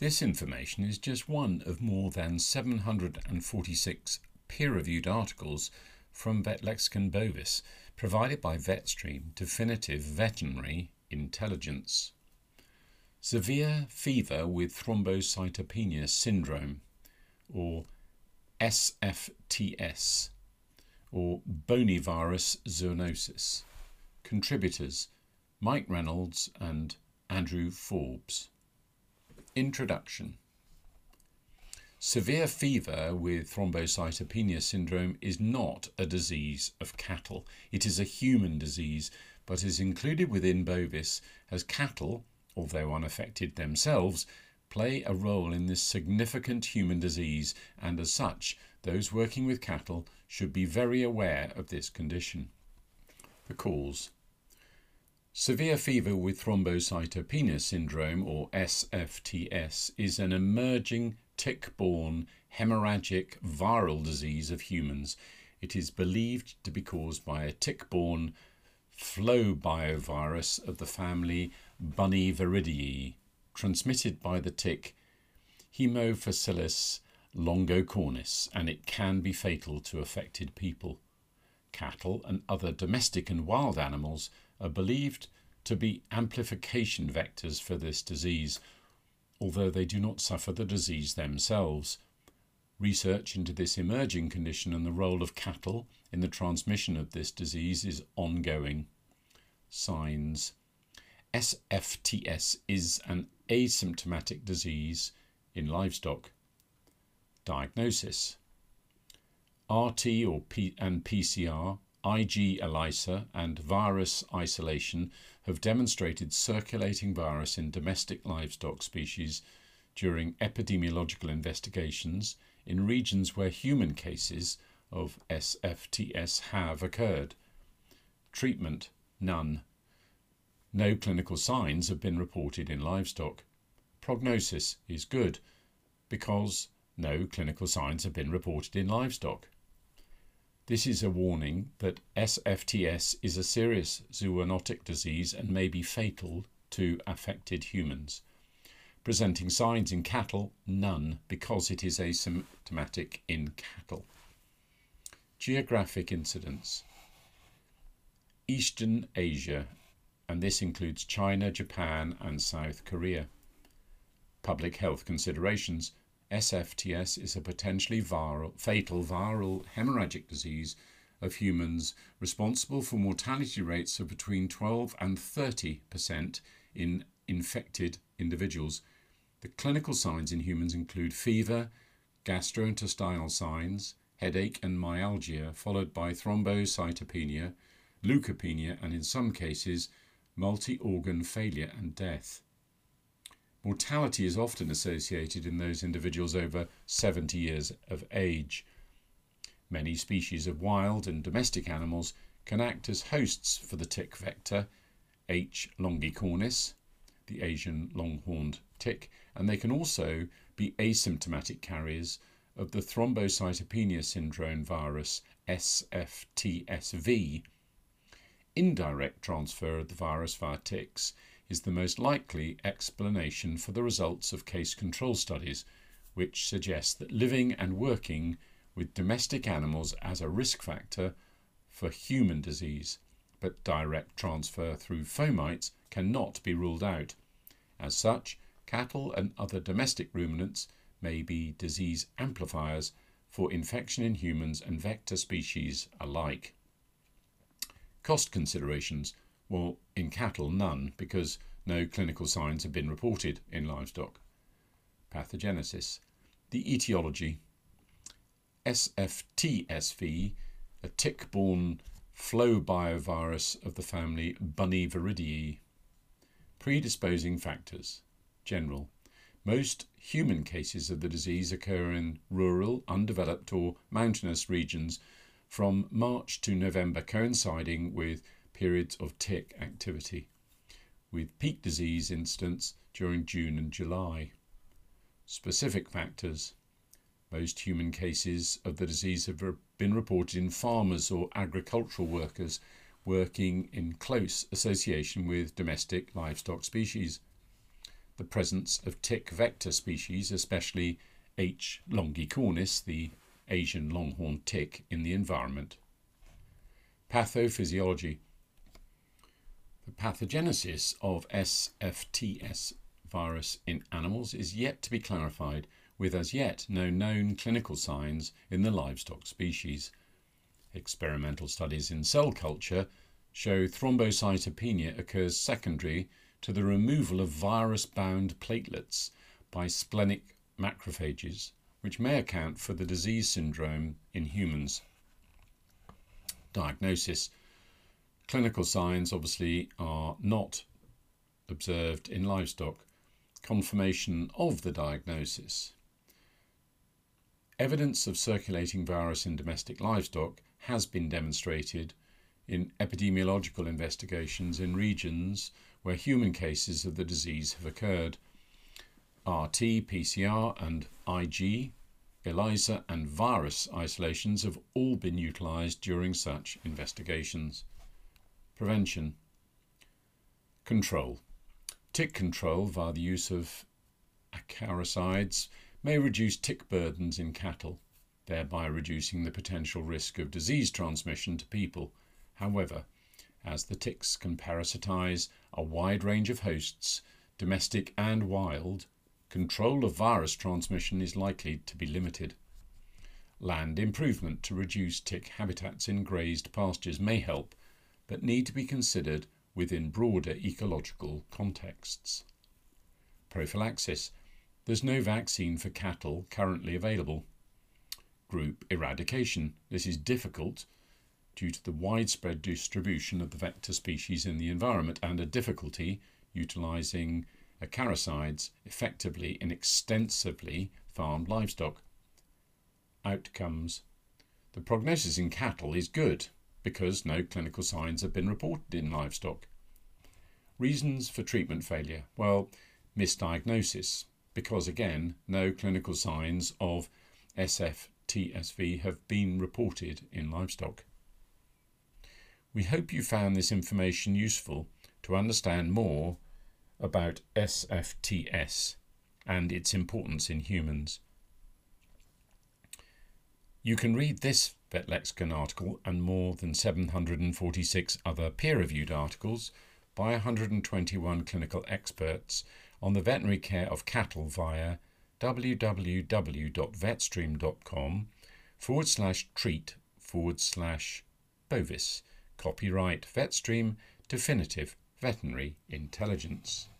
This information is just one of more than 746 peer reviewed articles from Vet Lexicon Bovis provided by VetStream Definitive Veterinary Intelligence. Severe fever with thrombocytopenia syndrome, or SFTS, or bunyavirus zoonosis. Contributors Mike Reynolds and Andrew Forbes. Introduction Severe fever with thrombocytopenia syndrome is not a disease of cattle. It is a human disease, but is included within bovis as cattle, although unaffected themselves, play a role in this significant human disease, and as such, those working with cattle should be very aware of this condition. The cause Severe fever with thrombocytopenia syndrome, or SFTS, is an emerging tick borne hemorrhagic viral disease of humans. It is believed to be caused by a tick borne phlebovirus of the family Bunyaviridae, transmitted by the tick Haemaphysalis longicornis, and it can be fatal to affected people. Cattle and other domestic and wild animals are believed to be amplification vectors for this disease, although they do not suffer the disease themselves. Research into this emerging condition and the role of cattle in the transmission of this disease is ongoing. Signs SFTS is an asymptomatic disease in livestock. Diagnosis RT or P and PCR, IG ELISA, and virus isolation have demonstrated circulating virus in domestic livestock species during epidemiological investigations in regions where human cases of SFTS have occurred. Treatment none. No clinical signs have been reported in livestock. Prognosis is good because no clinical signs have been reported in livestock. This is a warning that SFTS is a serious zoonotic disease and may be fatal to affected humans. Presenting signs in cattle, none, because it is asymptomatic in cattle. Geographic incidence Eastern Asia, and this includes China, Japan, and South Korea. Public health considerations SFTS is a potentially viral, fatal viral hemorrhagic disease of humans responsible for mortality rates of between 12 and 30 percent in infected individuals. The clinical signs in humans include fever, gastrointestinal signs, headache, and myalgia, followed by thrombocytopenia, leukopenia, and in some cases, multi organ failure and death. Mortality is often associated in those individuals over 70 years of age. Many species of wild and domestic animals can act as hosts for the tick vector H. longicornis, the Asian long-horned tick, and they can also be asymptomatic carriers of the thrombocytopenia syndrome virus SFTSV. Indirect transfer of the virus via ticks is the most likely explanation for the results of case control studies, which suggest that living and working with domestic animals as a risk factor for human disease, but direct transfer through fomites cannot be ruled out. As such, cattle and other domestic ruminants may be disease amplifiers for infection in humans and vector species alike. Cost considerations well, in cattle, none, because no clinical signs have been reported in livestock. Pathogenesis. The etiology. SFTSV, a tick-borne phlebovirus of the family Bunyaviridae. Predisposing factors. General. Most human cases of the disease occur in rural, undeveloped, or mountainous regions from March to November, coinciding with periods of tick activity, with peak disease incidence during June and July. Specific factors most human cases of the disease have been reported in farmers or agricultural workers working in close association with domestic livestock species. the presence of tick vector species, especially H. longicornis, the Asian longhorn tick, in the environment. Pathophysiology. Pathogenesis of SFTS virus in animals is yet to be clarified, with as yet no known clinical signs in the livestock species. Experimental studies in cell culture show thrombocytopenia occurs secondary to the removal of virus bound platelets by splenic macrophages, which may account for the disease syndrome in humans. Diagnosis Clinical signs obviously are not observed in livestock. Confirmation of the diagnosis. Evidence of circulating virus in domestic livestock has been demonstrated in epidemiological investigations in regions where human cases of the disease have occurred. RT, PCR, and IG, ELISA, and virus isolations have all been utilised during such investigations. Prevention. Control. Tick control via the use of acaricides may reduce tick burdens in cattle, thereby reducing the potential risk of disease transmission to people. However, as the ticks can parasitize a wide range of hosts, domestic and wild, control of virus transmission is likely to be limited. Land improvement to reduce tick habitats in grazed pastures may help, but need to be considered within broader ecological contexts. Prophylaxis. There's no vaccine for cattle currently available. Group eradication. This is difficult due to the widespread distribution of the vector species in the environment and a difficulty utilising acaricides effectively in extensively farmed livestock. Outcomes The prognosis in cattle is good because no clinical signs have been reported in livestock. Reasons for treatment failure? Well, misdiagnosis, because again, no clinical signs of SFTSV have been reported in livestock. We hope you found this information useful to understand more about SFTS and its importance in humans. You can read this VetLexicon article and more than 746 other peer-reviewed articles by 121 clinical experts on the veterinary care of cattle via www.vetstream.com forward slash treat forward slash bovis. Copyright VetStream Definitive Veterinary Intelligence.